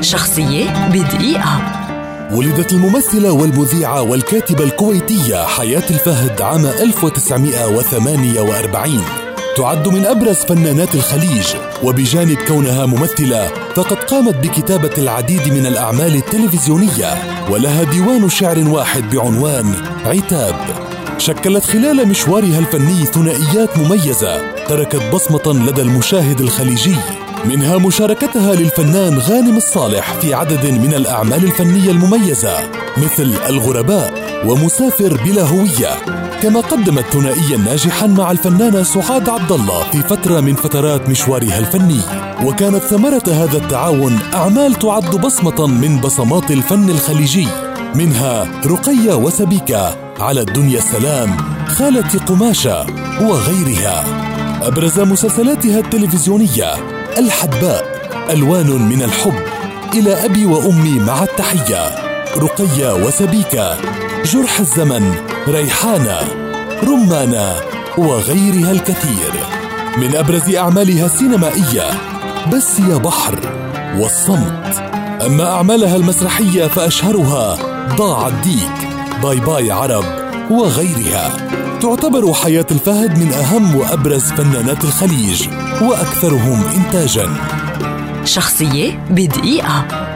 شخصية بدقيقة. ولدت الممثلة والمذيعة والكاتبة الكويتية حياة الفهد عام 1948 تعد من أبرز فنانات الخليج وبجانب كونها ممثلة فقد قامت بكتابة العديد من الأعمال التلفزيونية ولها ديوان شعر واحد بعنوان عتاب. شكلت خلال مشوارها الفني ثنائيات مميزة تركت بصمة لدى المشاهد الخليجي. منها مشاركتها للفنان غانم الصالح في عدد من الأعمال الفنية المميزة مثل الغرباء ومسافر بلا هوية. كما قدمت ثنائيا ناجحا مع الفنانة سعاد عبد الله في فترة من فترات مشوارها الفني. وكانت ثمرة هذا التعاون أعمال تعد بصمة من بصمات الفن الخليجي. منها رقية وسبيكة على الدنيا السلام خالة قماشة وغيرها. أبرز مسلسلاتها التلفزيونية الحدباء ألوان من الحب. إلى أبي وأمي مع التحية. رقية وسبيكة. جرح الزمن ريحانة. رمانة وغيرها الكثير. من أبرز أعمالها السينمائية بس يا بحر والصمت. أما أعمالها المسرحية فأشهرها ضاع الديك. باي باي عرب وغيرها. تعتبر حياة الفهد من أهم وأبرز فنانات الخليج وأكثرهم إنتاجاً. شخصية بدقيقة.